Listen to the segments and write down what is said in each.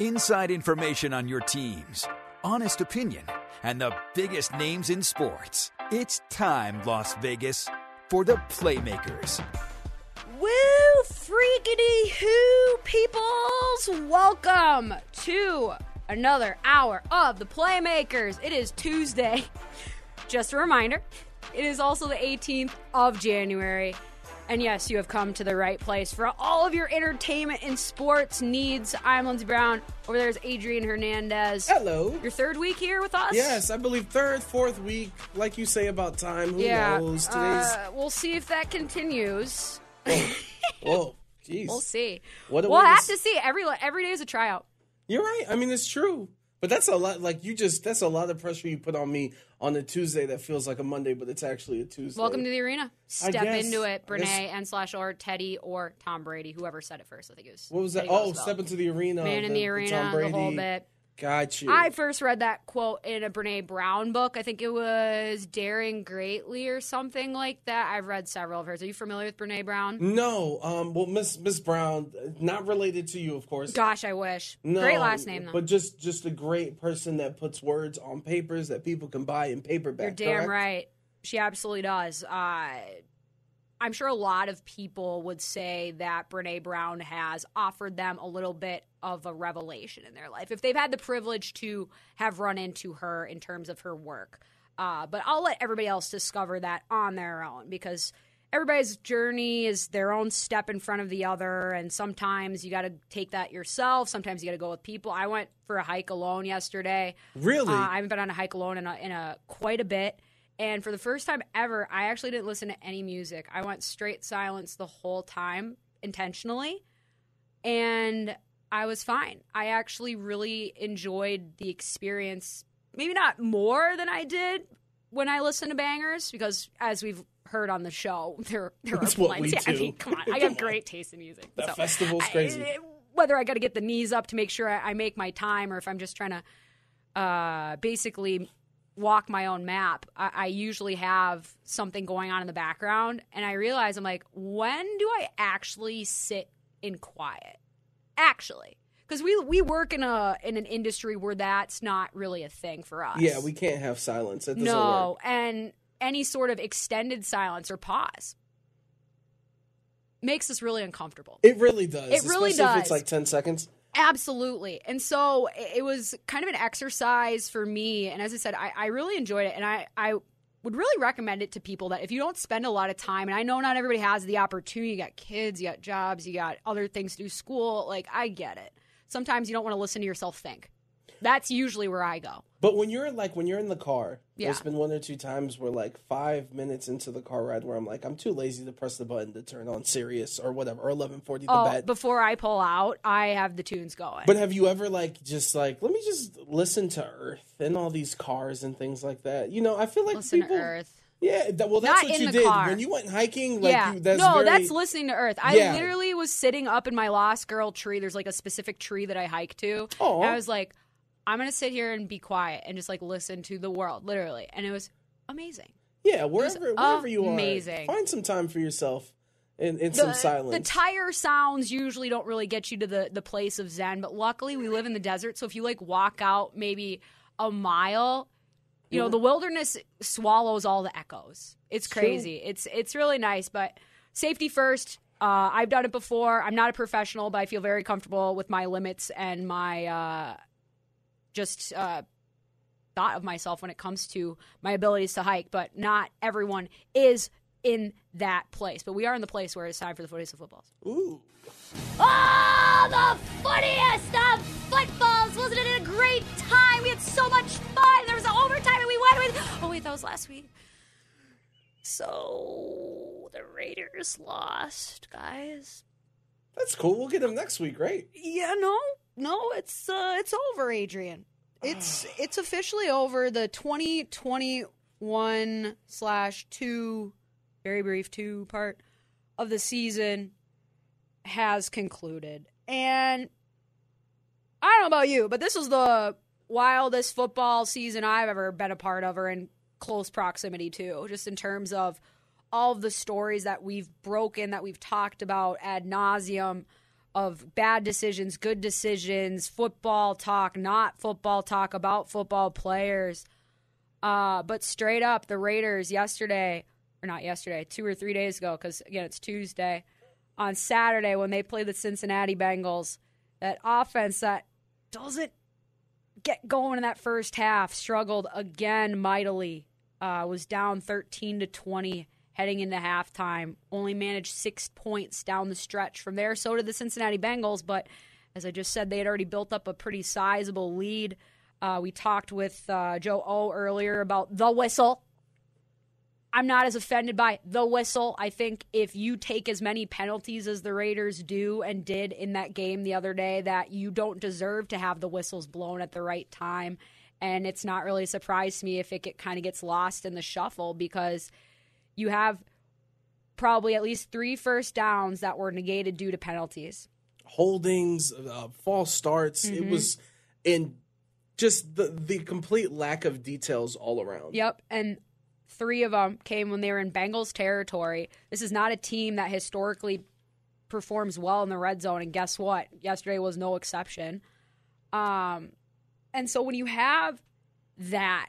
Inside information on your teams, honest opinion, and the biggest names in sports. It's time, Las Vegas, for the Playmakers. Woo, freakity who, peoples! Welcome to another hour of the Playmakers. It is Tuesday. Just a reminder, it is also the 18th of January. And yes, you have come to the right place for all of your entertainment and sports needs. I'm Lindsey Brown. Over there is Adrian Hernandez. Hello. Your third week here with us? Yes, I believe third, fourth week, like you say about time. Who yeah. knows? Today's. Uh, we'll see if that continues. Whoa, jeez. We'll see. What we'll way to have to see. Every every day is a tryout. You're right. I mean, it's true. But that's a lot. Like you just, that's a lot of pressure you put on me on a Tuesday that feels like a Monday, but it's actually a Tuesday. Welcome to the arena. Step guess- into it, Brene and slash or Teddy or Tom Brady, whoever said it first. I think it was. What was that? Teddy Oh, Roosevelt. step into the arena. Man in the, arena, Tom the Brady. whole bit. Got you. I first read that quote in a Brene Brown book. I think it was Daring Greatly or something like that. I've read several of hers. Are you familiar with Brene Brown? no, um, well, Miss Miss Brown, not related to you, of course. Gosh, I wish. No, Great last name though. But just just a great person that puts words on papers that people can buy in paperback. You're damn correct? right. She absolutely does. Uh, I'm sure a lot of people would say that Brene Brown has offered them a little bit of a revelation in their life if they've had the privilege to have run into her in terms of her work. Uh, but I'll let everybody else discover that on their own because everybody's journey is their own step in front of the other. And sometimes you got to take that yourself. Sometimes you got to go with people. I went for a hike alone yesterday. Really? Uh, I haven't been on a hike alone in a, in a quite a bit. And for the first time ever, I actually didn't listen to any music. I went straight silence the whole time intentionally. And I was fine. I actually really enjoyed the experience, maybe not more than I did when I listened to bangers, because as we've heard on the show, there, there That's are what plenty. we I mean, come on. I have great taste in music. That so festival's I- crazy. whether I got to get the knees up to make sure I, I make my time or if I'm just trying to uh, basically walk my own map, I, I usually have something going on in the background. And I realize I'm like, when do I actually sit in quiet? Actually. Because we, we work in a in an industry where that's not really a thing for us. Yeah, we can't have silence. No, work. and any sort of extended silence or pause makes us really uncomfortable. It really does. It really does. it's like ten seconds. Absolutely. And so it was kind of an exercise for me. And as I said, I, I really enjoyed it. And I, I would really recommend it to people that if you don't spend a lot of time, and I know not everybody has the opportunity, you got kids, you got jobs, you got other things to do, school, like I get it. Sometimes you don't want to listen to yourself think. That's usually where I go. But when you're like when you're in the car, Yeah. there's been one or two times where like five minutes into the car ride where I'm like, I'm too lazy to press the button to turn on Sirius or whatever, or eleven forty the Oh, Bet. before I pull out, I have the tunes going. But have you ever like just like let me just listen to Earth and all these cars and things like that? You know, I feel like listen people. to Earth. Yeah, that, well, that's Not what you did car. when you went hiking. Like, yeah. you, that's no, very, that's listening to Earth. I Yeah. literally was sitting up in my Lost Girl tree. There's like a specific tree that I hike to. And I was like, I'm gonna sit here and be quiet and just like listen to the world, literally. And it was amazing. yeah. Wherever wherever you are, amazing. find some time for yourself in, in The, some silence. the tire sounds usually don't really get you to the, the place of Zen, but luckily we live in the desert, so if you like walk out maybe a mile, you know, the wilderness swallows all the echoes. It's crazy. It's it's really nice, but safety first. Uh, I've done it before. I'm not a professional, but I feel very comfortable with my limits and my uh, just uh, thought of myself when it comes to my abilities to hike. But not everyone is in that place. But we are in the place where it's time for the footies of footballs. Ooh. Oh, the funniest of footballs! Wasn't it a great time? We had so much fun. There was an overtime, and we won. With oh wait, that was last week. So the Raiders lost, guys. That's cool. We'll get them next week, right? Yeah, no, no, it's uh, it's over, Adrian. It's it's officially over. The 2021 slash two, very brief two part of the season has concluded, and I don't know about you, but this was the wildest football season I've ever been a part of, or in close proximity to, just in terms of all of the stories that we've broken, that we've talked about ad nauseum of bad decisions, good decisions, football talk, not football talk about football players. Uh, but straight up, the Raiders yesterday, or not yesterday, two or three days ago, because again, it's Tuesday, on Saturday when they play the Cincinnati Bengals, that offense that doesn't get going in that first half struggled again mightily. Uh, was down 13 to 20 heading into halftime. Only managed six points down the stretch. From there, so did the Cincinnati Bengals. But as I just said, they had already built up a pretty sizable lead. Uh, we talked with uh, Joe O earlier about the whistle. I'm not as offended by the whistle. I think if you take as many penalties as the Raiders do and did in that game the other day, that you don't deserve to have the whistles blown at the right time. And it's not really a surprise to me if it get, kind of gets lost in the shuffle because you have probably at least three first downs that were negated due to penalties. Holdings, uh, false starts. It was in just the the complete lack of details all around. Yep. And three of them came when they were in Bengals territory. This is not a team that historically performs well in the red zone. And guess what? Yesterday was no exception. Um, and so when you have that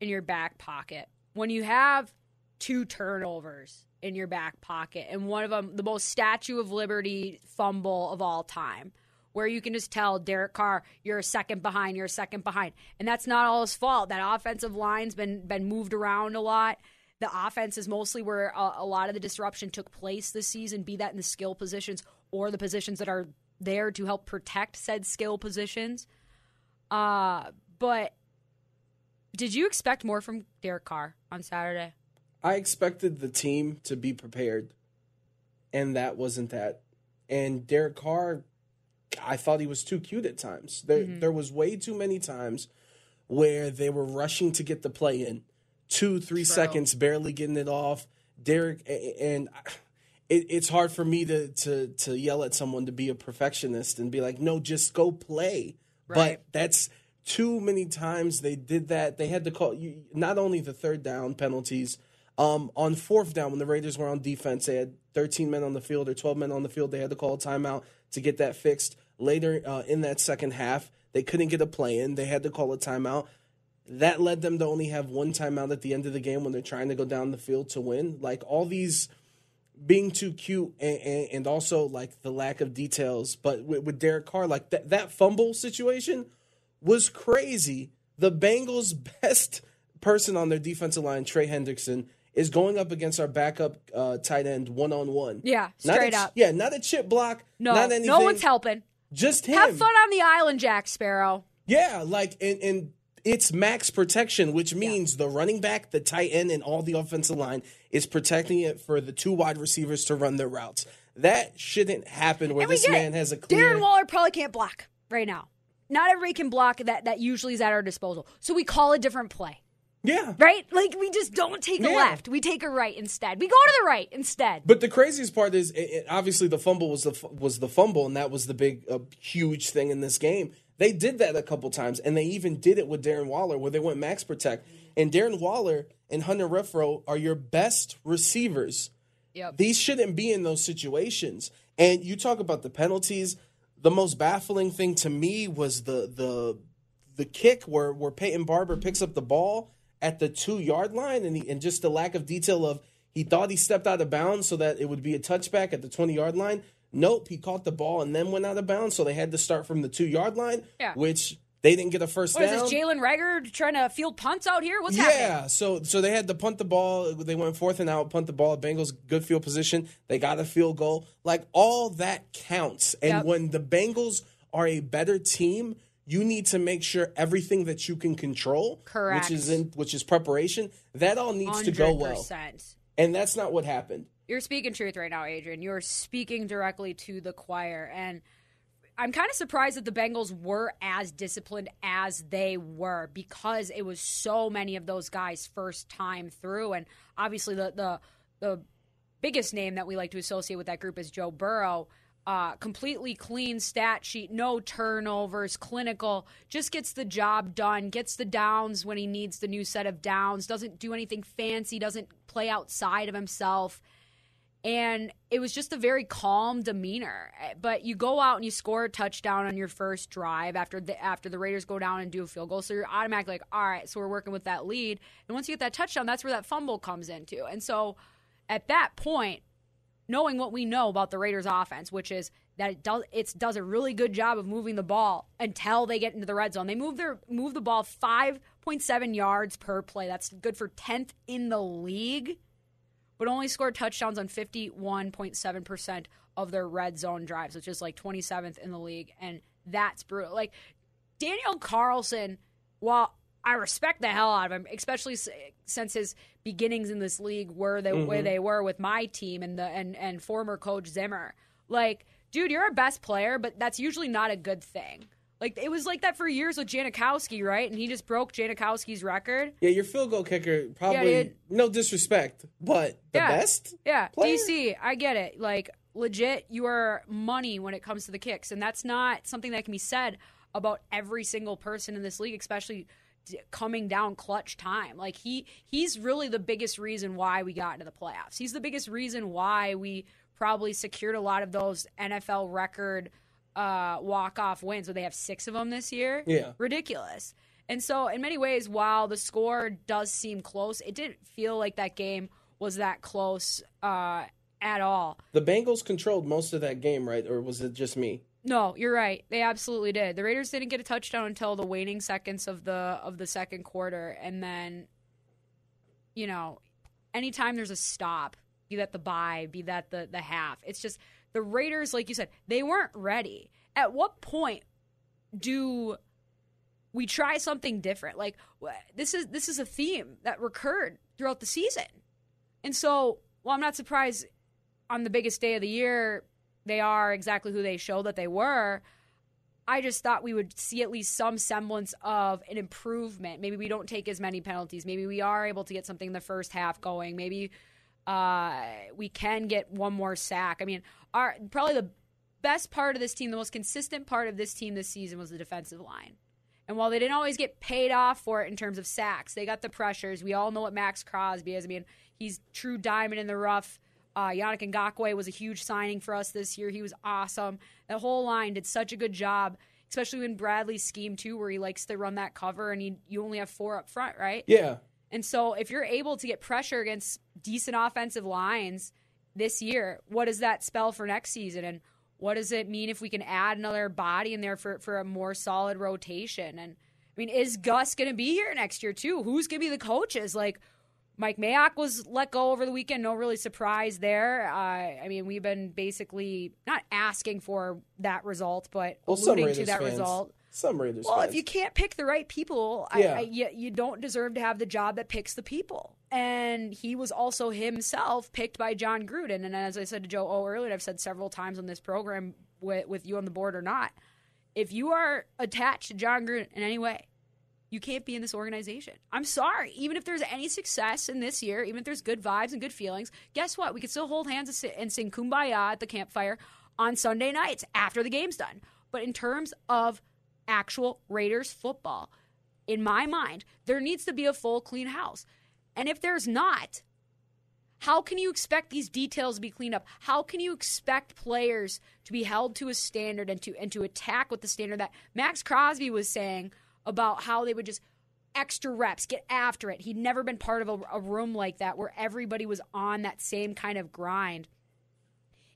in your back pocket, when you have two turnovers in your back pocket, and one of them, the most Statue of Liberty fumble of all time, where you can just tell Derek Carr, you're a second behind, you're a second behind. And that's not all his fault. That offensive line's been been moved around a lot. The offense is mostly where a, a lot of the disruption took place this season, be that in the skill positions or the positions that are there to help protect said skill positions. Uh, but did you expect more from Derek Carr on Saturday? I expected the team to be prepared, and that wasn't that. And Derek Carr, I thought he was too cute at times. There, mm-hmm. there was way too many times where they were rushing to get the play in, two, three seconds, barely getting it off. Derek, and it, it's hard for me to to to yell at someone to be a perfectionist and be like, no, just go play. Right. But that's too many times they did that. They had to call you not only the third down penalties. Um, on fourth down, when the Raiders were on defense, they had 13 men on the field or 12 men on the field. They had to call a timeout to get that fixed. Later uh, in that second half, they couldn't get a play in. They had to call a timeout. That led them to only have one timeout at the end of the game when they're trying to go down the field to win. Like all these being too cute and, and, and also like the lack of details. But with, with Derek Carr, like that that fumble situation was crazy. The Bengals' best person on their defensive line, Trey Hendrickson, is going up against our backup uh, tight end one on one. Yeah, Not straight a, up. Yeah, not a chip block. No, not anything. no one's helping. Just him. Have fun on the island, Jack Sparrow. Yeah, like and and it's max protection, which means the running back, the tight end, and all the offensive line is protecting it for the two wide receivers to run their routes. That shouldn't happen where this man it. has a clear. Darren Waller probably can't block right now. Not everybody can block that. That usually is at our disposal. So we call a different play, yeah, right? Like we just don't take a Yeah. left. We take a right instead. We go to the right instead. But the craziest part is, it, it- obviously, the fumble was the f- was the fumble, and that was the big, uh, huge thing in this game. They did that a couple times, and they even did it with Darren Waller, where they went max protect. And Darren Waller and Hunter Renfro are your best receivers. Yep. These shouldn't be in those situations. And you talk about the penalties. The most baffling thing to me was the the the kick where where Peyton Barber picks up the ball at the two yard line, and he, and just the lack of detail of He thought he stepped out of bounds so that it would be a touchback at the 20 yard line. Nope, he caught the ball and then went out of bounds, so they had to start from the two yard line, Yeah. which they didn't get a first What is down. this, Jalen Reagor trying to field punts out here? What's yeah, happening? Yeah, so so they had to punt the ball. They went fourth and out, punt the ball. Bengals good field position. They got a field goal. Like all that counts. And Yep. when the Bengals are a better team, you need to make sure everything that you can control, Correct. which is in which is preparation, that all needs to go well. And that's not what happened. You're speaking truth right now, Adrian. You're speaking directly to the choir. And I'm kind of surprised that the Bengals were as disciplined as they were because it was so many of those guys' first time through. And obviously, the, the, the biggest name that we like to associate with that group is Joe Burrow. Uh, completely clean stat sheet, no turnovers, clinical, just gets the job done, gets the downs when he needs the new set of downs, doesn't do anything fancy, doesn't play outside of himself and it was just a very calm demeanor. But you go out and you score a touchdown on your first drive after the after the Raiders go down and do a field goal, so you're automatically like, all right, so we're working with that lead. And once you get that touchdown, that's where that fumble comes into. And so at that point, knowing what we know about the Raiders offense, which is that it does it does a really good job of moving the ball until they get into the red zone. They move their move the ball 5.7 yards per play. That's good for 10th in the league but only scored touchdowns on 51.7% of their red zone drives, which is like 27th in the league. And that's brutal. Like, Daniel Carlson, while I respect the hell out of him, especially since his beginnings in this league were the way mm-hmm. they were with my team and the and, and former coach Zimmer. Like, dude, you're a best player, but that's usually not a good thing. Like it was like that for years with Janikowski, right? And he just broke Janikowski's record. Yeah, your field goal kicker probably dude. no disrespect, but the Yeah. best. Yeah, player? DC, I get it. Like legit, you are money when it comes to the kicks, and that's not something that can be said about every single person in this league, especially coming down clutch time. Like he he's really the biggest reason why we got into the playoffs. He's the biggest reason why we probably secured a lot of those NFL record uh, walk off wins. So they have six of them this year. Yeah. ridiculous. And so, in many ways, while the score does seem close, it didn't feel like that game was that close uh, at all. The Bengals controlled most of that game, right? Or was it just me? No, you're right. They absolutely did. The Raiders didn't get a touchdown until the waning seconds of the of the second quarter, and then, you know, anytime there's a stop, be that the bye, be that the the half, it's just the Raiders, like you said, they weren't ready. At what point do we try something different? Like this is this is a theme that recurred throughout the season, and so well, I'm not surprised on the biggest day of the year they are exactly who they show that they were. I just thought we would see at least some semblance of an improvement. Maybe we don't take as many penalties. Maybe we are able to get something in the first half going. Maybe uh, we can get one more sack. I mean, our probably the best part of this team, the most consistent part of this team this season was the defensive line. And while they didn't always get paid off for it in terms of sacks, they got the pressures. We all know what Maxx Crosby is. I mean, he's true diamond in the rough. Uh, Yannick Ngakoue was a huge signing for us this year. He was awesome. The whole line did such a good job, especially in Bradley's scheme too, where he likes to run that cover, and he, you only have four up front, right? Yeah. And so if you're able to get pressure against decent offensive lines this year, what does that spell for next season? And what does it mean if we can add another body in there for, for a more solid rotation? And I mean, is Gus going to be here next year too? Who's going to be the coaches? Like Mike Mayock was let go over the weekend. No really surprise there. Uh, I mean, we've been basically not asking for that result, but Well, alluding to that fans. result. Some Raiders. Well, fans. if you can't pick the right people, Yeah. I, I, you, you don't deserve to have the job that picks the people. And he was also himself picked by Jon Gruden. And as I said to Joe O earlier, and I've said several times on this program with, with you on the board or not, if you are attached to Jon Gruden in any way, you can't be in this organization. I'm sorry. Even if there's any success in this year, even if there's good vibes and good feelings, guess what? We can still hold hands and sing Kumbaya at the campfire on Sunday nights after the game's done. But in terms of actual Raiders football, in my mind, there needs to be a full clean house. And if there's not, how can you expect these details to be cleaned up? How can you expect players to be held to a standard and to and to attack with the standard that Maxx Crosby was saying about how they would just extra reps, get after it. He'd never been part of a, a room like that where everybody was on that same kind of grind.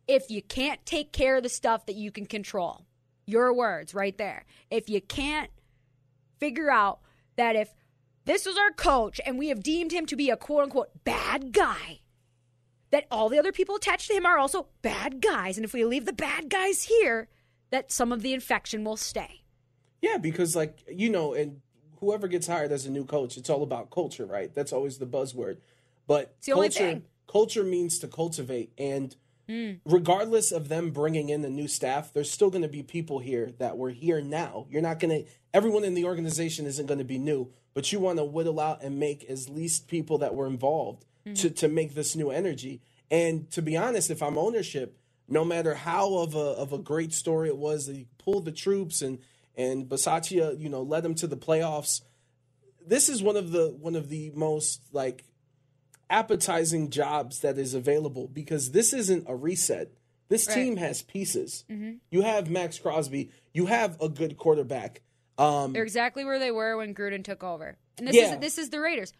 If you can't take care of the stuff that you can control, your words right there. If you can't figure out that if this was our coach and we have deemed him to be a quote unquote bad guy, that all the other people attached to him are also bad guys. And if we leave the bad guys here, that some of the infection will stay. Yeah, because like you know, and whoever gets hired as a new coach, it's all about culture, right? That's always the buzzword. But the culture culture means to cultivate and Hmm. regardless of them bringing in the new staff, there's still going to be people here that were here now. You're not going to everyone in the organization isn't going to be new, but you want to whittle out and make as least people that were involved Hmm. to to make this new energy. And to be honest, if I'm ownership, no matter how of a of a great story it was that he pulled the troops and and Bisaccia, you know, led them to the playoffs. This is one of the one of the most like appetizing jobs that is available because this isn't a reset. This Right. team has pieces. You have Maxx Crosby. You have a good quarterback. Um, They're exactly where they were when Gruden took over. And this Yeah. is this is the Raiders.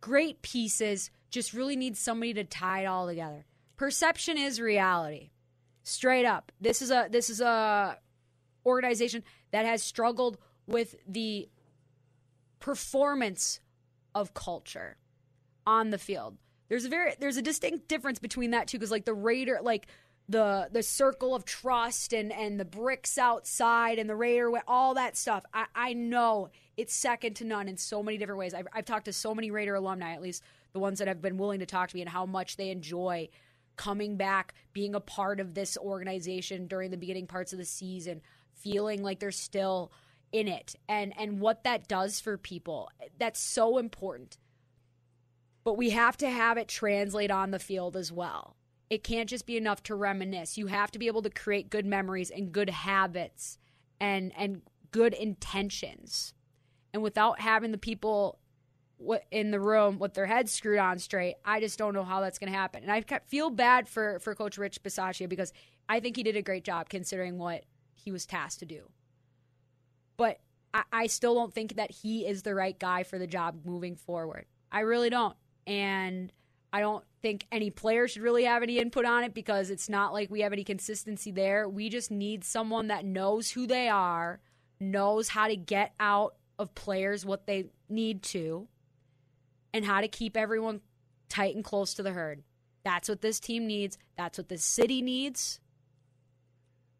Great pieces, just really need somebody to tie it all together. Perception is reality. Straight up. This is a this is a organization that has struggled with the performance of culture on the field. There's a very there's a distinct difference between that too, because like the Raider, like the the circle of trust and and the bricks outside and the Raider, with all that stuff. I, I know it's second to none in so many different ways. I've, I've talked to so many Raider alumni, at least the ones that have been willing to talk to me, and how much they enjoy coming back, being a part of this organization during the beginning parts of the season, feeling like they're still in it, and and what that does for people. That's so important but we have to have it translate on the field as well. It can't just be enough to reminisce. You have to be able to create good memories and good habits and and good intentions. And without having the people in the room with their heads screwed on straight, I just don't know how that's going to happen. And I feel bad for for Coach Rich Bisaccia because I think he did a great job considering what he was tasked to do. But I, I still don't think that he is the right guy for the job moving forward. I really don't. And I don't think any player should really have any input on it because it's not like we have any consistency there. We just need someone that knows who they are, knows how to get out of players what they need to, and how to keep everyone tight and close to the herd. That's what this team needs. That's what this city needs.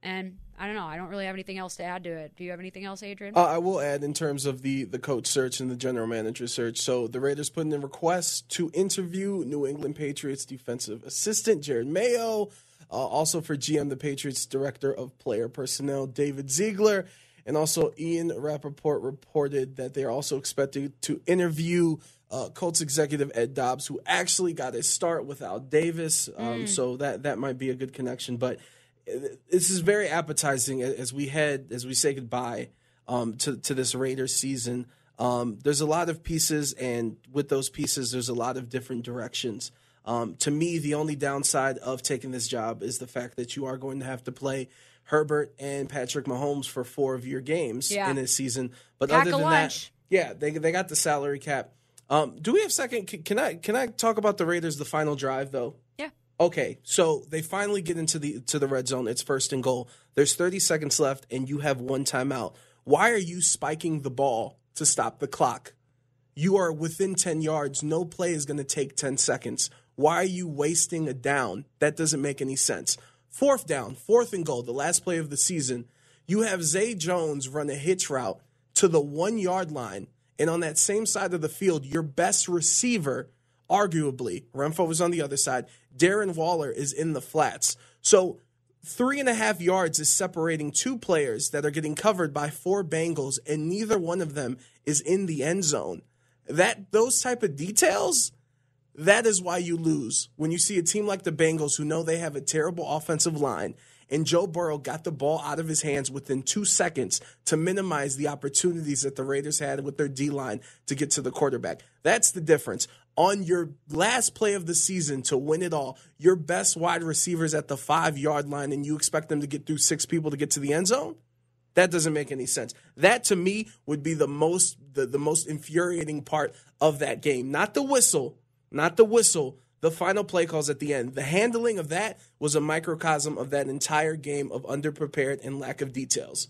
And I don't know. I don't really have anything else to add to it. Do you have anything else, Adrian? Uh, I will add in terms of the the coach search and the general manager search. So the Raiders put in a request to interview New England Patriots defensive assistant Jerod Mayo, uh, also for GM the Patriots director of player personnel David Ziegler, and also Ian Rapoport reported that they are also expected to interview. Uh, Colts executive Ed Dodds, who actually got his start without Davis, um, so that that might be a good connection. But this is very appetizing as we head as we say goodbye um, to to this Raiders season. Um, there's a lot of pieces, and with those pieces, there's a lot of different directions. Um, to me, the only downside of taking this job is the fact that you are going to have to play Herbert and Patrick Mahomes for four of your games Yeah. in this season. But Pack other than lunch. that, yeah, they they got the salary cap. Um, do we have second? Can, can I can I talk about the Raiders the final drive though? Okay, so they finally get into the to the red zone. It's first and goal. There's 30 seconds left, and you have one timeout. Why are you spiking the ball to stop the clock? You are within 10 yards. No play is going to take 10 seconds. Why are you wasting a down? That doesn't make any sense. Fourth down, fourth and goal, the last play of the season. You have Zay Jones run a hitch route to the one yard line, and on that same side of the field, your best receiver, arguably, Renfro was on the other side. Darren Waller is in the flats. So three and a half yards is separating two players that are getting covered by four Bengals, and neither one of them is in the end zone. That those type of details, that is why you lose when you see a team like the Bengals who know they have a terrible offensive line. And Joe Burrow got the ball out of his hands within two seconds to minimize the opportunities that the Raiders had with their D line to get to the quarterback. That's the difference. On your last play of the season to win it all, your best wide receivers at the five yard line, and you expect them to get through six people to get to the end zone? That doesn't make any sense. That to me would be the most the, the most infuriating part of that game. Not the whistle, not the whistle, the final play calls at the end. The handling of that was a microcosm of that entire game of underprepared and lack of details.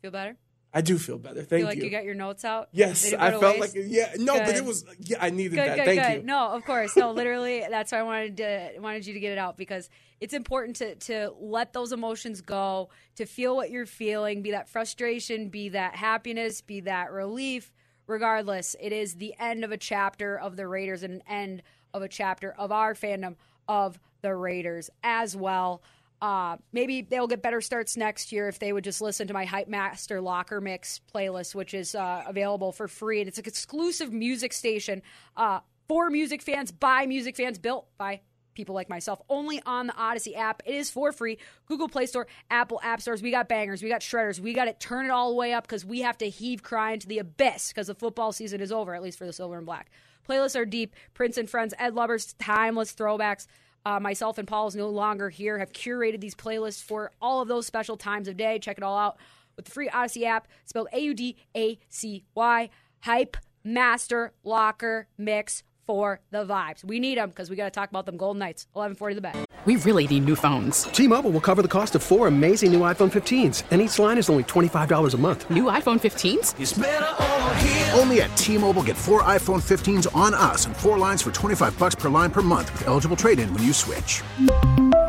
Feel better? I do feel better. Thank Feel like you. you got your notes out? yes, I felt waste? like yeah, no, but it was yeah, I needed good, that. good, Thank good. you. No, of course, no. Literally, that's why I wanted to wanted you to get it out because it's important to to let those emotions go, to feel what you're feeling, be that frustration, be that happiness, be that relief. Regardless, it is the end of a chapter of the Raiders and an end of a chapter of our fandom of the Raiders as well. Uh, maybe they'll get better starts next year if they would just listen to my Hype Master Locker Mix playlist, which is uh, available for free. And it's an exclusive music station uh, for music fans, by music fans, built by people like myself, only on the Audacy app. It is for free. Google Play Store, Apple App Stores. We got bangers, we got shredders, we got to turn it all the way up because we have to heave cry into the abyss because the football season is over, at least for the silver and black. Playlists are deep. Prince and Friends, Ed Lovers, timeless throwbacks. Uh, myself and Paul is no longer here. Have curated these playlists for all of those special times of day. Check it all out with the free Audacy app, spelled A U D A C Y. Hype Master Locker Mix for the vibes. We need them because we got to talk about them Golden Knights. 1140 the bet. We really need new phones. T-Mobile will cover the cost of four amazing new iPhone 15s, and each line is only $25 a month. New iPhone 15s? Only at T-Mobile get four iPhone 15s on us and four lines for 25 bucks per line per month with eligible trade-in when you switch.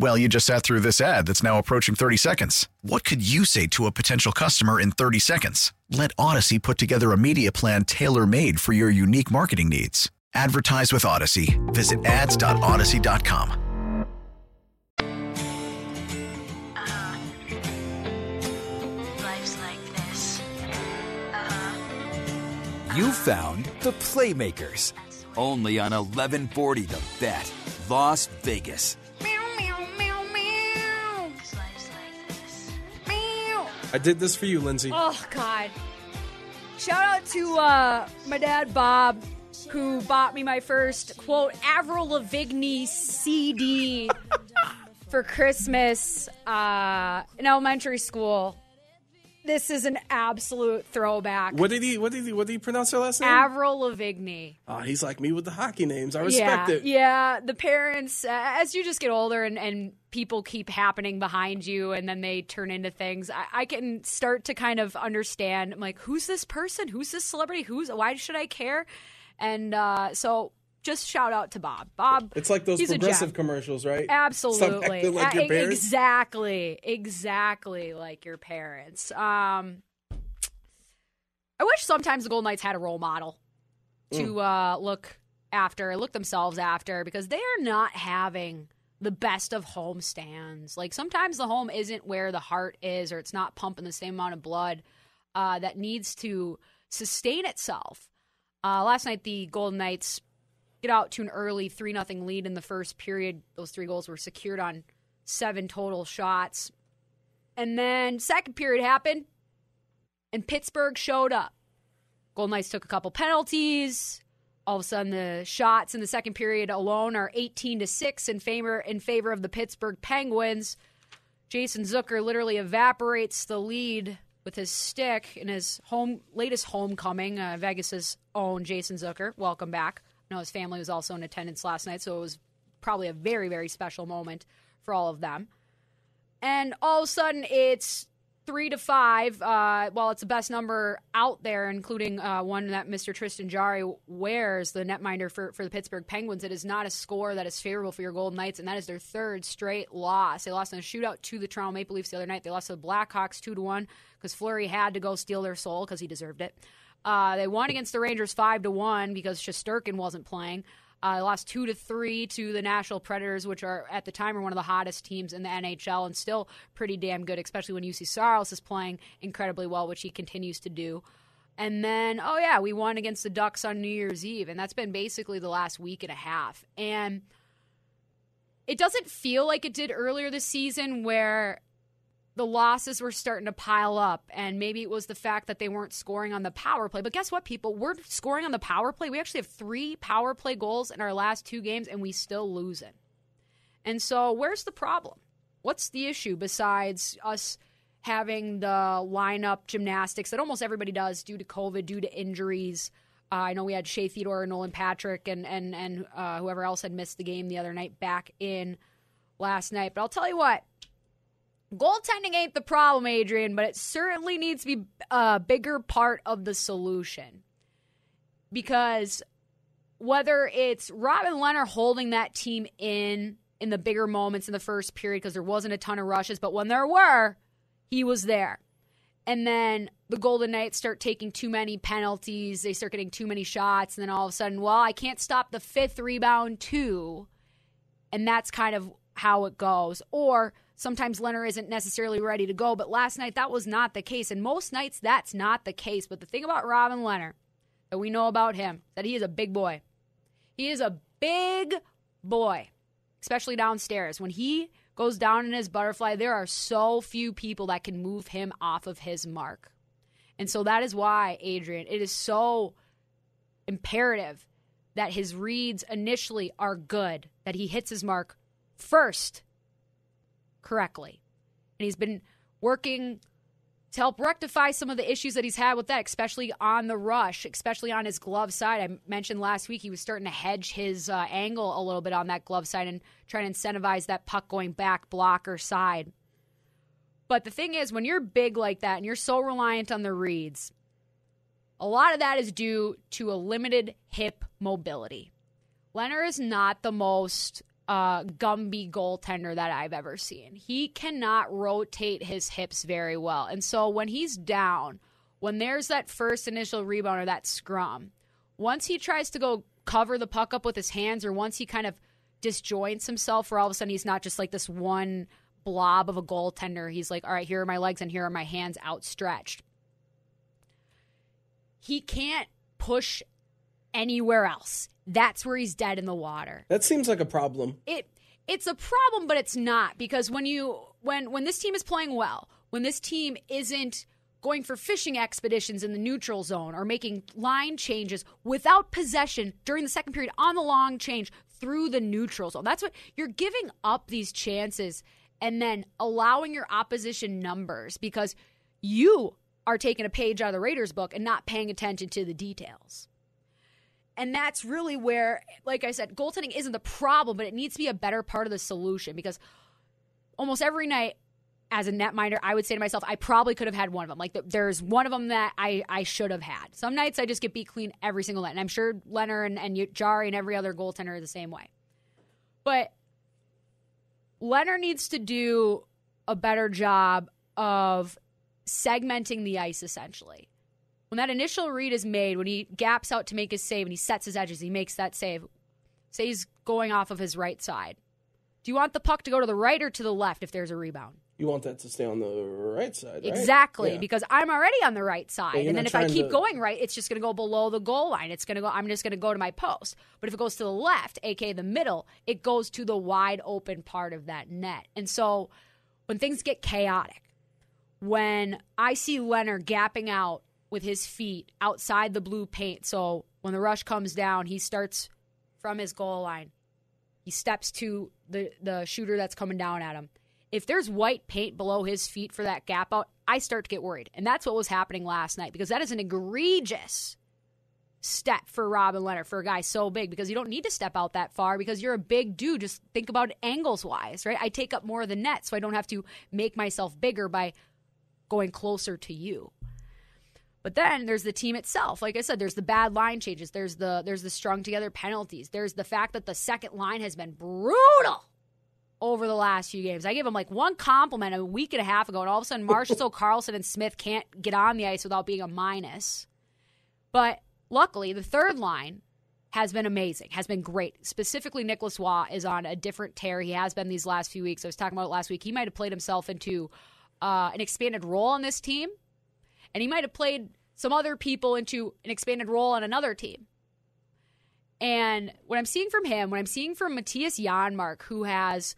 Well, you just sat through this ad that's now approaching 30 seconds. What could you say to a potential customer in 30 seconds? Let Audacy put together a media plan tailor made for your unique marketing needs. Advertise with Audacy. Visit ads.audacy.com. Uh-huh. Life's like this. Uh-huh. You found the Playmakers, only on 1140 The Bet, Las Vegas. I did this for you, Lindsay. Oh God! Shout out to uh, my dad Bob, who bought me my first quote Avril Lavigne CD for Christmas uh, in elementary school. This is an absolute throwback. What did he? What did he? What did he pronounce her last name? Avril Lavigne. oh, he's like me with the hockey names. I respect yeah, it. Yeah, the parents, uh, as you just get older and, and people keep happening behind you and then they turn into things, I, I can start to kind of understand. I'm like, who's this person? Who's this celebrity? Who's why should I care? And uh, so just shout out to Bob. Bob, It's like those progressive commercials, right? Absolutely. Like Uh. Exactly. Exactly like your parents. Um I wish sometimes the Golden Knights had a role model to Mm. uh look after, look themselves after because they are not having the best of home stands. Like sometimes the home isn't where the heart is or it's not pumping the same amount of blood uh, that needs to sustain itself. Uh, last night the Golden Knights get out to an early 3 0 lead in the first period. Those three goals were secured on seven total shots. And then second period happened, and Pittsburgh showed up. Golden Knights took a couple penalties. All of a sudden, the shots in the second period alone are 18 to 6 in favor in favor of the Pittsburgh Penguins. Jason Zucker literally evaporates the lead with his stick in his home latest homecoming. Uh, Vegas's own Jason Zucker, welcome back. Know his family was also in attendance last night, so it was probably a very very special moment for all of them. And all of a sudden, it's three to five. Uh, while it's the best number out there, including uh, one that Mr. Tristan Jarry wears, the netminder for, for the Pittsburgh Penguins, it is not a score that is favorable for your Golden Knights, and that is their third straight loss. They lost in a shootout to the Toronto Maple Leafs the other night. They lost to the Blackhawks two to one because Fleury had to go steal their soul because he deserved it. Uh, they won against the Rangers five to one because Shesterkin wasn't playing. Uh, lost two to three to the Nashville Predators, which are at the time are one of the hottest teams in the NHL and still pretty damn good, especially when Juuse Saros is playing incredibly well, which he continues to do. And then, oh yeah, we won against the Ducks on New Year's Eve, and that's been basically the last week and a half. And it doesn't feel like it did earlier this season, where the losses were starting to pile up, and maybe it was the fact that they weren't scoring on the power play. But guess what, people? We're scoring on the power play. We actually have three power play goals in our last two games, and we still losing. And so, where's the problem? What's the issue besides us having the lineup gymnastics that almost everybody does due to COVID, due to injuries? Uh, I know we had Shea Theodore, and Nolan Patrick, and and and uh, whoever else had missed the game the other night back in last night. But I'll tell you what, Goaltending ain't the problem, Adrian, but it certainly needs to be a bigger part of the solution. Because whether it's Robin Lehner holding that team in in the bigger moments in the first period because there wasn't a ton of rushes, but when there were, he was there. And then the Golden Knights start taking too many penalties, they start getting too many shots, and then all of a sudden, well, I can't stop the fifth rebound too. And that's kind of how it goes. Or Sometimes Lehner isn't necessarily ready to go, but last night that was not the case. And most nights that's not the case. But the thing about Robin Lehner that we know about him, that he is a big boy. He is a big boy, especially downstairs. When he goes down in his butterfly, there are so few people that can move him off of his mark. And so that is why, Adrian, it is so imperative that his reads initially are good, that he hits his mark first correctly. And he's been working to help rectify some of the issues that he's had with that, especially on the rush, especially on his glove side. I mentioned last week he was starting to hedge his uh, angle a little bit on that glove side and trying to incentivize that puck going back blocker side. But the thing is, when you're big like that and you're so reliant on the reads, a lot of that is due to a limited hip mobility. Lehner is not the most uh, Gumby goaltender that I've ever seen. He cannot rotate his hips very well. And so when he's down, when there's that first initial rebound or that scrum, once he tries to go cover the puck up with his hands or once he kind of disjoints himself where all of a sudden he's not just like this one blob of a goaltender, he's like, all right, here are my legs and here are my hands outstretched. He can't push anywhere else that's where he's dead in the water. That seems like a problem. It it's a problem, but it's not because when you when when this team is playing well, when this team isn't going for fishing expeditions in the neutral zone or making line changes without possession during the second period on the long change through the neutral zone. That's what you're giving up these chances and then allowing your opposition numbers because you are taking a page out of the Raiders book and not paying attention to the details. And that's really where, like I said, goaltending isn't the problem, but it needs to be a better part of the solution because almost every night as a netminder, I would say to myself, I probably could have had one of them. Like there's one of them that I, I should have had. Some nights I just get beat clean every single night. And I'm sure Lehner and, and Jarry and every other goaltender are the same way. But Lehner needs to do a better job of segmenting the ice essentially when that initial read is made, when he gaps out to make his save and he sets his edges, he makes that save. Say he's going off of his right side. Do you want the puck to go to the right or to the left if there's a rebound? You want that to stay on the right side, right? Exactly, yeah. because I'm already on the right side, and then if I keep to... going right, it's just going to go below the goal line. It's going to go. I'm just going to go to my post. But if it goes to the left, aka the middle, it goes to the wide open part of that net. And so, when things get chaotic, when I see Lehner gapping out with his feet outside the blue paint. So when the rush comes down, he starts from his goal line. He steps to the, the shooter that's coming down at him. If there's white paint below his feet for that gap out, I start to get worried. And that's what was happening last night because that is an egregious step for Robin Lehner for a guy so big because you don't need to step out that far because you're a big dude. Just think about angles wise, right? I take up more of the net so I don't have to make myself bigger by going closer to you. But then there's the team itself. Like I said, there's the bad line changes. There's the there's the strung together penalties. There's the fact that the second line has been brutal over the last few games. I gave him like one compliment a week and a half ago, and all of a sudden Marchessault Karlsson and Smith can't get on the ice without being a minus. But luckily, the third line has been amazing, has been great. Specifically, Nicolas Roy is on a different tear. He has been these last few weeks. I was talking about it last week. He might have played himself into uh, an expanded role on this team, and he might have played some other people into an expanded role on another team. And what I'm seeing from him, what I'm seeing from Mattias Janmark, who has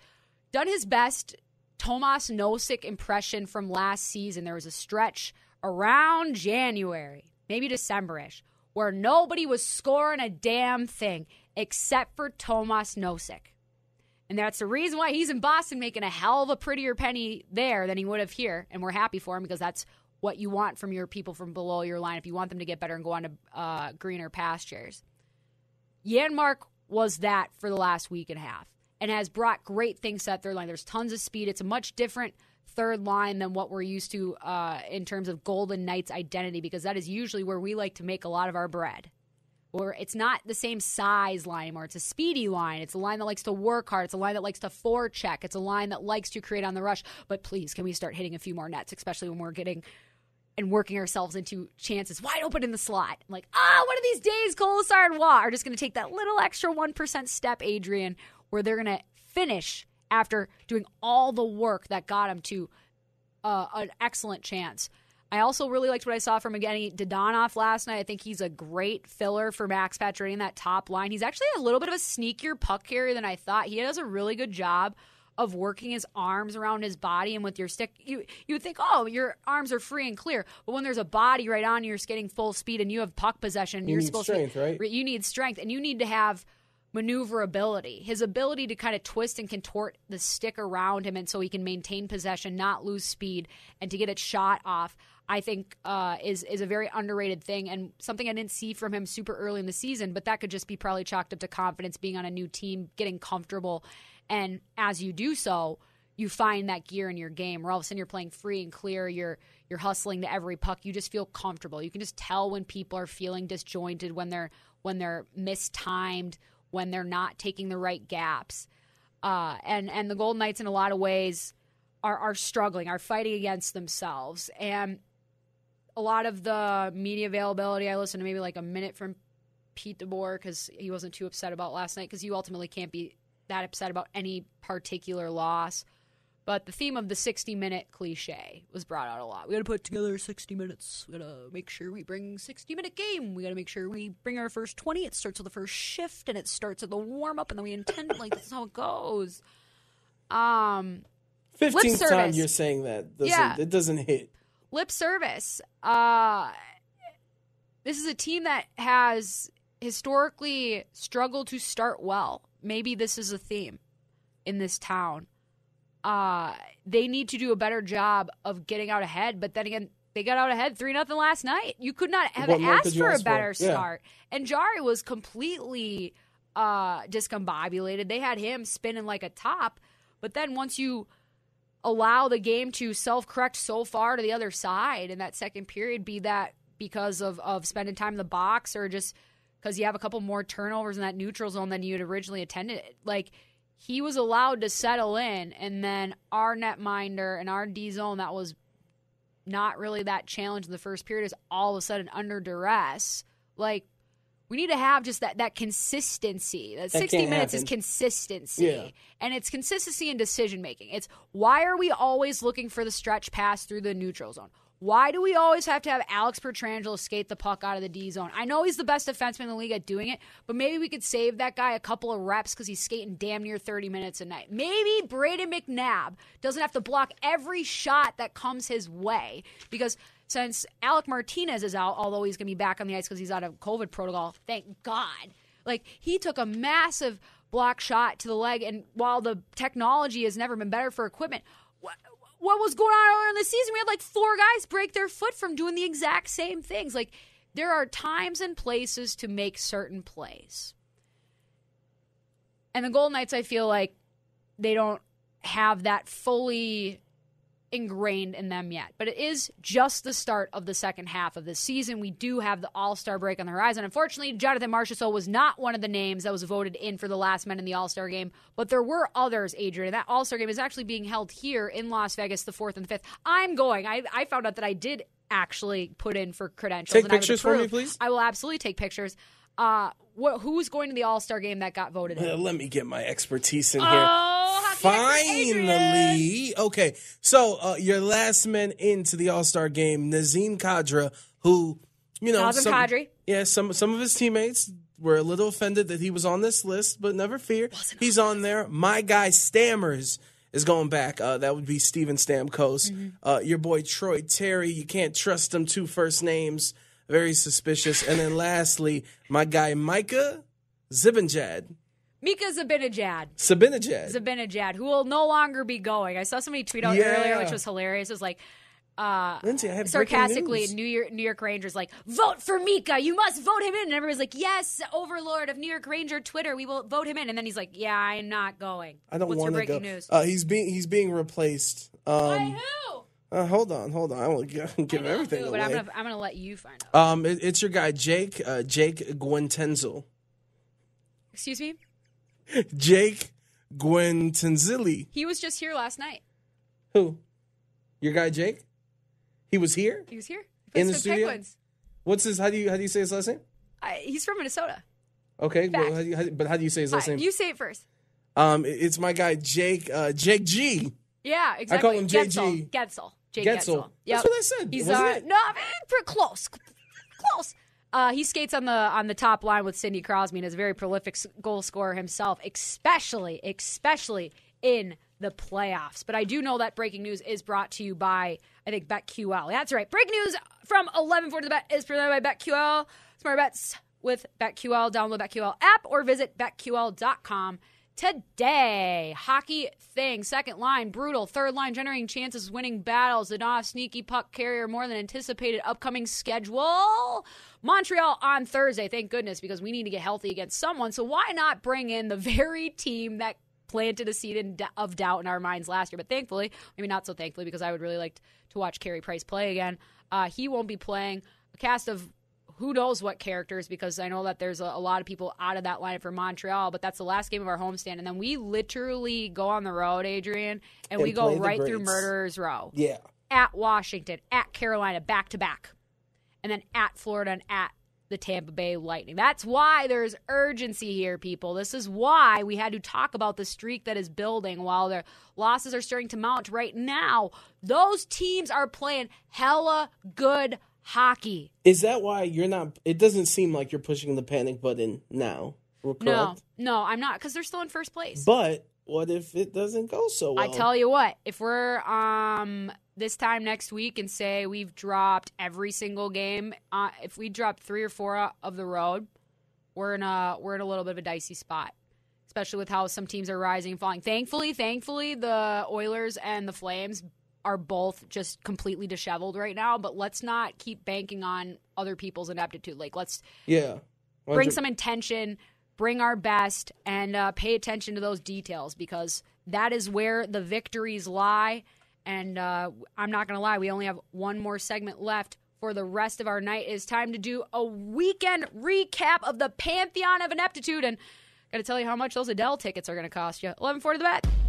done his best Tomas Nosek impression from last season, there was a stretch around January, maybe Decemberish, where nobody was scoring a damn thing except for Tomas Nosek. And that's the reason why he's in Boston making a hell of a prettier penny there than he would have here. And we're happy for him because that's what you want from your people from below your line if you want them to get better and go on to uh, greener pastures. Janmark was that for the last week and a half and has brought great things to that third line. There's tons of speed. It's a much different third line than what we're used to uh, in terms of Golden Knights identity because that is usually where we like to make a lot of our bread. Or it's not the same size line anymore. It's a speedy line. It's a line that likes to work hard. It's a line that likes to forecheck. It's a line that likes to create on the rush. But please, can we start hitting a few more nets, especially when we're getting and working ourselves into chances wide open in the slot. I'm like, ah, oh, one of these days, Kolesar and Waugh are just going to take that little extra 1% step, Adrian, where they're going to finish after doing all the work that got them to uh, an excellent chance. I also really liked what I saw from Evgeny Dadonov last night. I think he's a great filler for Max Pacioretty in that top line. He's actually a little bit of a sneakier puck carrier than I thought. He does a really good job of working his arms around his body and with your stick you you think oh your arms are free and clear but when there's a body right on you you're skating full speed and you have puck possession you are need supposed strength, to right? you need strength and you need to have maneuverability his ability to kind of twist and contort the stick around him and so he can maintain possession not lose speed and to get it shot off I think uh, is is a very underrated thing and something I didn't see from him super early in the season. But that could just be probably chalked up to confidence, being on a new team, getting comfortable, and as you do so, you find that gear in your game where all of a sudden you're playing free and clear. You're you're hustling to every puck. You just feel comfortable. You can just tell when people are feeling disjointed, when they're when they're mistimed, when they're not taking the right gaps. Uh, and and the Golden Knights in a lot of ways are are struggling, are fighting against themselves, and a lot of the media availability. I listened to maybe like a minute from Pete DeBoer because he wasn't too upset about last night because you ultimately can't be that upset about any particular loss. But the theme of the 60 minute cliche was brought out a lot. We got to put together 60 minutes. We got to make sure we bring 60 minute game. We got to make sure we bring our first 20. It starts with the first shift and it starts with the warm up and then we intend like this is how it goes. Um, Fifteenth time you're saying that. Doesn't, Yeah. It doesn't hit. lip service. Uh, this is a team that has historically struggled to start well. Maybe this is a theme in this town. Uh, they need to do a better job of getting out ahead, but then again, they got out ahead three nothing last night. You could not have What asked for a ask for? better Yeah. start. And Jarry was completely uh, discombobulated. They had him spinning like a top, but then once you allow the game to self correct so far to the other side in that second period, be that because of, of spending time in the box or just because you have a couple more turnovers in that neutral zone than you had originally intended. Like he was allowed to settle in, and then our netminder and our D zone that was not really that challenge in the first period is all of a sudden under duress. Like we need to have just that that consistency. That, That 60 can't minutes is consistency. Yeah. And it's consistency in decision making. It's why are we always looking for the stretch pass through the neutral zone? Why do we always have to have Alex Pietrangelo skate the puck out of the D zone? I know he's the best defenseman in the league at doing it, but maybe we could save that guy a couple of reps because he's skating damn near 30 minutes a night. Maybe Brayden McNabb doesn't have to block every shot that comes his way because since Alec Martinez is out, although he's going to be back on the ice because he's out of COVID protocol, thank God. Like he took a massive block shot to the leg, and while the technology has never been better for equipment, what, was going on earlier in the season? We had like four guys break their foot from doing the exact same things. Like there are times and places to make certain plays. And the Golden Knights, I feel like they don't have that fully ingrained in them yet. But it is just the start of the second half of the season. We do have the All Star break on the horizon. Unfortunately, Jonathan Marchessault was not one of the names that was voted in for the last men in the All Star game, but there were others, Adrian. That All Star game is actually being held here in Las Vegas, the fourth and the fifth. I'm going. I, I found out that I did actually put in for credentials. Take and pictures for me, please. I will absolutely take pictures. Uh, wh- who's going to the All Star game that got voted in? Uh, let me get my expertise in here. Adrian. Finally, okay. So uh, your last man into the All Star game, Nazem Kadra, who you know, some, Kadri. yeah, some some of his teammates were a little offended that he was on this list, but never fear, he's on there. My guy Stammers is going back. Uh, that would be Steven Stamkos. Mm-hmm. Uh, your boy Troy Terry. You can't trust them two first names. Very suspicious. And then lastly, my guy Mika Zibanejad. Mika Zabinajad. Sabinajad. Zabinajad, who will no longer be going. I saw somebody tweet out Yeah. earlier, which was hilarious. It was like, uh, Lindsay, I have sarcastically. New York, New York Rangers like, vote for Mika. You must vote him in. And everybody's like, yes, overlord of New York Ranger Twitter, we will vote him in. And then he's like, yeah, I'm not going. I don't want to go. news? Uh, he's being he's being replaced. By Um, who? uh, hold on, hold on. I won't give, give I everything who, but I'm gonna, I'm gonna let you find out. Um, it, it's your guy Jake uh, Jake Gwentenzel. Excuse me. Jake Gwentenzili. He was just here last night. Who? Your guy Jake? He was here. He was here. In Plays the studio? Penguins. What's his? How do you how do you say his last name? I, he's from Minnesota. Okay, well, how do you, how, but how do you say his last Hi, name? you say it first. um, it- it's my guy Jake uh, Jake G. Yeah, exactly. I call him Getzel. JG. Getzel. Jake Getzel. Getzel. That's what I said. He's uh, it? no, I mean, pretty close, close. Uh, he skates on the on the top line with Sidney Crosby and is a very prolific goal scorer himself, especially especially in the playoffs. But I do know that breaking news is brought to you by I think BetQL. That's right. Breaking news from 11:40 the bet is presented by BetQL. Smart bets with BetQL. Download BetQL app or visit betql.com today. Hockey thing. Second line, brutal. Third line, generating chances, winning battles. The off sneaky puck carrier, more than anticipated. Upcoming schedule. Montreal on Thursday. Thank goodness, because we need to get healthy against someone. So why not bring in the very team that planted a seed in, of doubt in our minds last year? But thankfully, maybe not so thankfully, because I would really like to watch Carey Price play again. Uh, he won't be playing. A cast of who knows what characters because I know that there's a, a lot of people out of that lineup for Montreal, but that's the last game of our homestand. And then we literally go on the road, Adrian, and, And we go right through. Murderers Row. Yeah. At Washington, at Carolina, back to back. And then at Florida and at the Tampa Bay Lightning. That's why there's urgency here, people. This is why we had to talk about the streak that is building while their losses are starting to mount right now. Those teams are playing hella good hockey. Is that why you're not? It doesn't seem like you're pushing the panic button now. No, no, I'm not because they're still in first place. But what if it doesn't go so well? I tell you what, if we're um this time next week and say we've dropped every single game, uh, if we drop three or four of the road, we're in a we're in a little bit of a dicey spot, especially with how some teams are rising and falling. Thankfully, thankfully, the Oilers and the Flames are both just completely disheveled right now. But let's not keep banking on other people's ineptitude. Like let's Yeah. bring some intention, bring our best, and uh, pay attention to those details because that is where the victories lie. And uh, I'm not going to lie, we only have one more segment left for the rest of our night. It is time to do a weekend recap of the Pantheon of Ineptitude. And got to tell you how much those Adele tickets are going to cost you. 1140 the bet.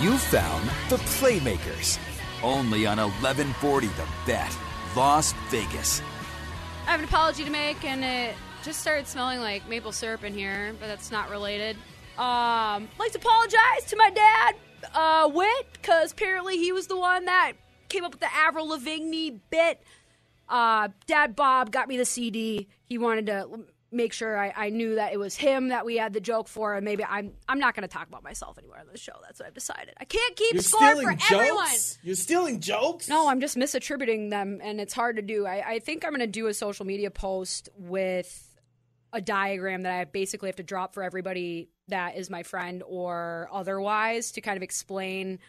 You found the Playmakers. Only on 1140 The Bet, Las Vegas. I have an apology to make, and it just started smelling like maple syrup in here, but that's not related. Um, like to apologize to my dad, uh, Wit, because apparently he was the one that came up with the Avril Lavigne bit. Uh, Dad Bob got me the CD. He wanted to make sure I, I knew that it was him that we had the joke for, and maybe I'm I'm not going to talk about myself anymore on the show. That's what I've decided. I can't keep You're score for everyone. You're stealing jokes. No, I'm just misattributing them, and it's hard to do. I, I think I'm going to do a social media post with a diagram that I basically have to drop for everybody that is my friend or otherwise to kind of explain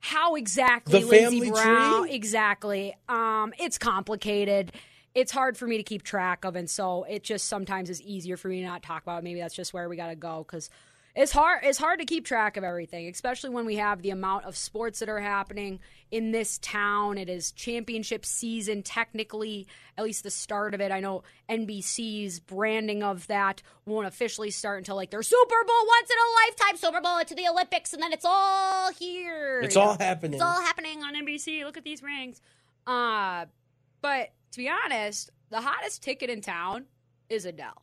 how exactly The Lindsey family Brown tree? exactly. Um, it's complicated. It's hard for me to keep track of, and so it just sometimes is easier for me to not talk about. It. Maybe that's just where we got to go because it's hard. It's hard to keep track of everything, especially when we have the amount of sports that are happening in this town. It is championship season, technically, at least the start of it. I know NBC's branding of that won't officially start until like their Super Bowl once in a lifetime Super Bowl to the Olympics, and then it's all here. It's all know? happening. It's all happening on NBC. Look at these rings. Uh, but to be honest, the hottest ticket in town is Adele.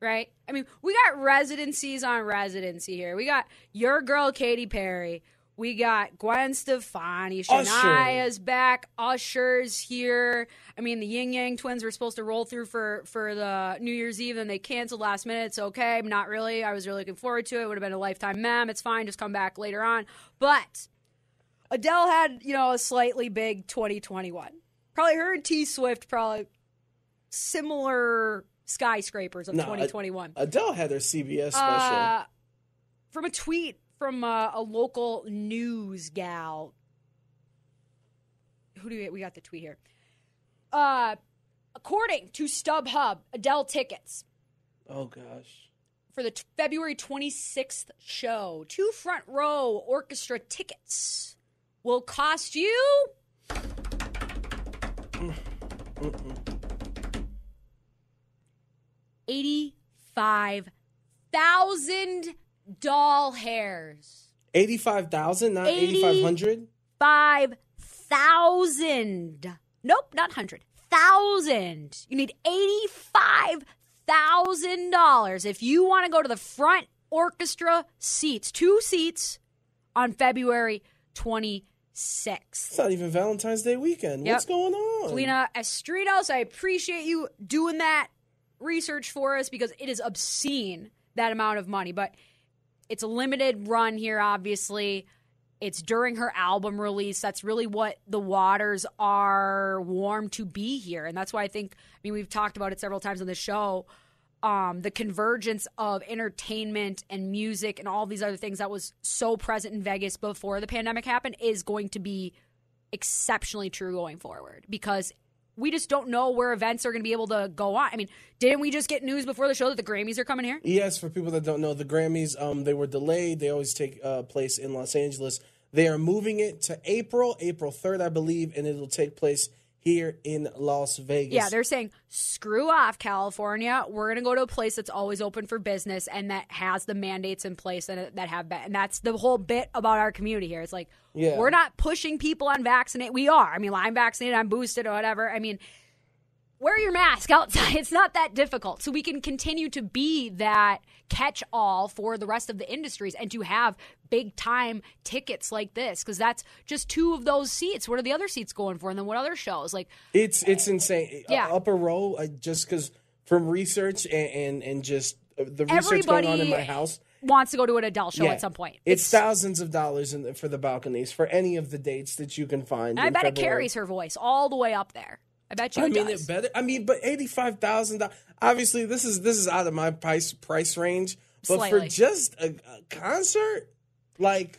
Right? I mean, we got residencies on residency here. We got your girl Katy Perry. We got Gwen Stefani. Usher. Shania's back. Usher's here. I mean, the Ying Yang twins were supposed to roll through for for the New Year's Eve, and they canceled last minute. It's okay. Not really. I was really looking forward to it. Would have been a lifetime mem. It's fine. Just come back later on. But Adele had, you know, a slightly big 2021. Probably her and T Swift probably similar skyscrapers of No, 2021. Adele had their CBS special. Uh, from a tweet from uh, a local news gal. Who do we, we got the tweet here? Uh, according to StubHub, Adele tickets oh gosh. for the t- February 26th show, two front row orchestra tickets will cost you eighty-five thousand doll hairs. Eighty-five thousand, not eighty-five hundred. Five thousand. Nope, not hundred. Thousand. You need eighty-five thousand dollars if you want to go to the front orchestra seats, two seats on February twenty-sixth. It's not even Valentine's Day weekend. Yep. What's going on? Lena Estritos, I appreciate you doing that research for us because it is obscene that amount of money. But it's a limited run here, obviously. It's during her album release. That's really what the waters are warm to be here. And that's why I think, I mean, we've talked about it several times on the show. Um, the convergence of entertainment and music and all these other things that was so present in Vegas before the pandemic happened is going to be exceptionally true going forward because we just don't know where events are going to be able to go on. I mean, didn't we just get news before the show that the Grammys are coming here? Yes, for people that don't know, the Grammys um they were delayed. They always take uh, place in Los Angeles. They are moving it to April, April third, I believe, and it'll take place here in Las Vegas. Yeah, they're saying, screw off, California. We're going to go to a place that's always open for business and that has the mandates in place and uh, that have been. And that's the whole bit about our community here. It's like, Yeah. we're not pushing people on vaccinate. We are. I mean, I'm vaccinated, I'm boosted, or whatever. I mean, wear your mask outside. It's not that difficult. So we can continue to be that catch all for the rest of the industries and to have big time tickets like this because that's just two of those seats. What are the other seats going for? And then what other shows? Like, It's it's insane. Yeah. Upper row, uh, just because from research and, and and just uh, the research going on in my house. wants to go to an Adele show yeah, at some point. It's, thousands of dollars in the, for the balconies for any of the dates that you can find. I bet it carries her voice all the way up there. I bet you I mean, does. it better. I mean, but eighty five thousand. Obviously, this is this is out of my price price range. But Slightly. for just a, a concert, like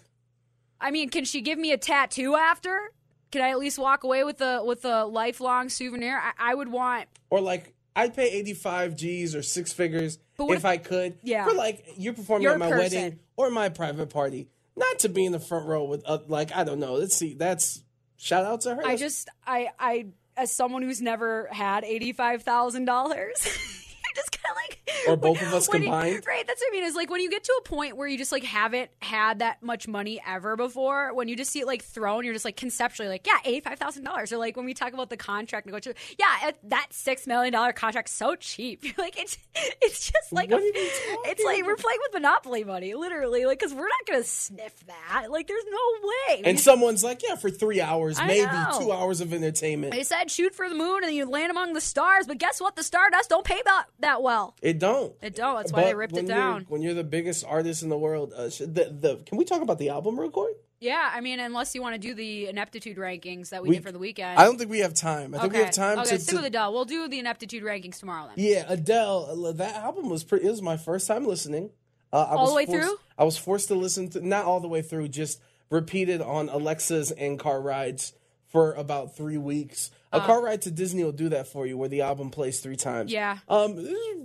I mean, can she give me a tattoo after? Can I at least walk away with a with a lifelong souvenir? I, I would want. or like I'd pay eighty five G's or six figures if if- I could. Yeah. For like you're performing Your at my person. wedding or my private party, not to be in the front row with uh, like I don't know. Let's see. That's shout out to her. I just I I as someone who's never had eighty five thousand dollars. Just kind of like, Or both of us when you- combined. right? That's what I mean. Is like when you get to a point where you just like haven't had that much money ever before. When you just see it like thrown, you're just like conceptually like, yeah, eighty five thousand dollars. Or like when we talk about the contract negotiation, yeah, it- that six million dollar contract's so cheap. You're like it's it's just like a- it's like we're playing with monopoly money, literally. Like because we're not gonna sniff that. Like there's no way. and someone's like, yeah, for three hours, I maybe know. two hours of entertainment. They said shoot for the moon and you land among the stars, but guess what? The stardust don't pay that that well. It don't. It don't. That's why they ripped it you're- down. When you're the biggest artist in the world, uh, the, the can we talk about the album real quick? Yeah, I mean, unless you want to do the ineptitude rankings that we, We- did for the weekend. I don't think we have time. I think we have time okay, to. stick to- with Adele. We'll do the ineptitude rankings tomorrow then. yeah, Adele. uh, That album was pretty. It was my first time listening. Uh, I All was the way forced- through? I was forced to listen to not all the way through, just repeated on Alexa's and car rides for about three weeks. A car ride to Disney will do that for you, where the album plays three times. Yeah. Um,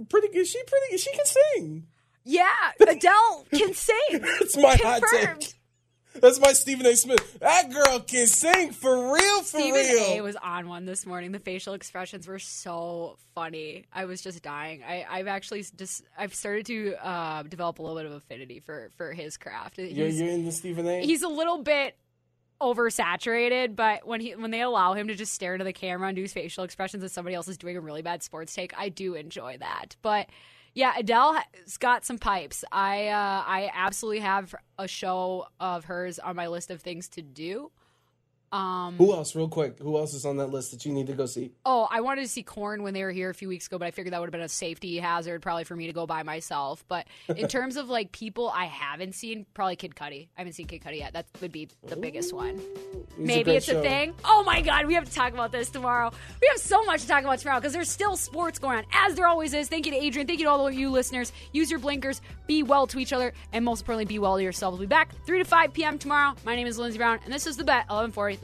pretty good. She pretty. She can sing. Yeah, Adele can sing. That's my hot take. That's my Stephen A. Smith. That girl can sing for real, for Stephen real. A was on one this morning. The facial expressions were so funny. I was just dying. I, I've actually just I've started to uh, develop a little bit of affinity for for his craft. you're, you're in the Stephen A. he's a little bit oversaturated, but when he when they allow him to just stare into the camera and do facial expressions as somebody else is doing a really bad sports take, I do enjoy that. But yeah, Adele has got some pipes. I uh, I absolutely have a show of hers on my list of things to do. Um, Who else, real quick? Who else is on that list that you need to go see? Oh, I wanted to see Korn when they were here a few weeks ago, but I figured that would have been a safety hazard probably for me to go by myself. But in terms of like people I haven't seen, probably Kid Cudi. I haven't seen Kid Cudi yet. That would be the biggest one. Maybe great it's a thing. Oh my God, we have to talk about this tomorrow. We have so much to talk about tomorrow because there's still sports going on, as there always is. Thank you to Adrian. Thank you to all of you listeners. Use your blinkers. Be well to each other, and most importantly, be well to yourself. We'll be back 3 to 5 p.m. tomorrow. My name is Lindsey Brown, and this is the bet 1140,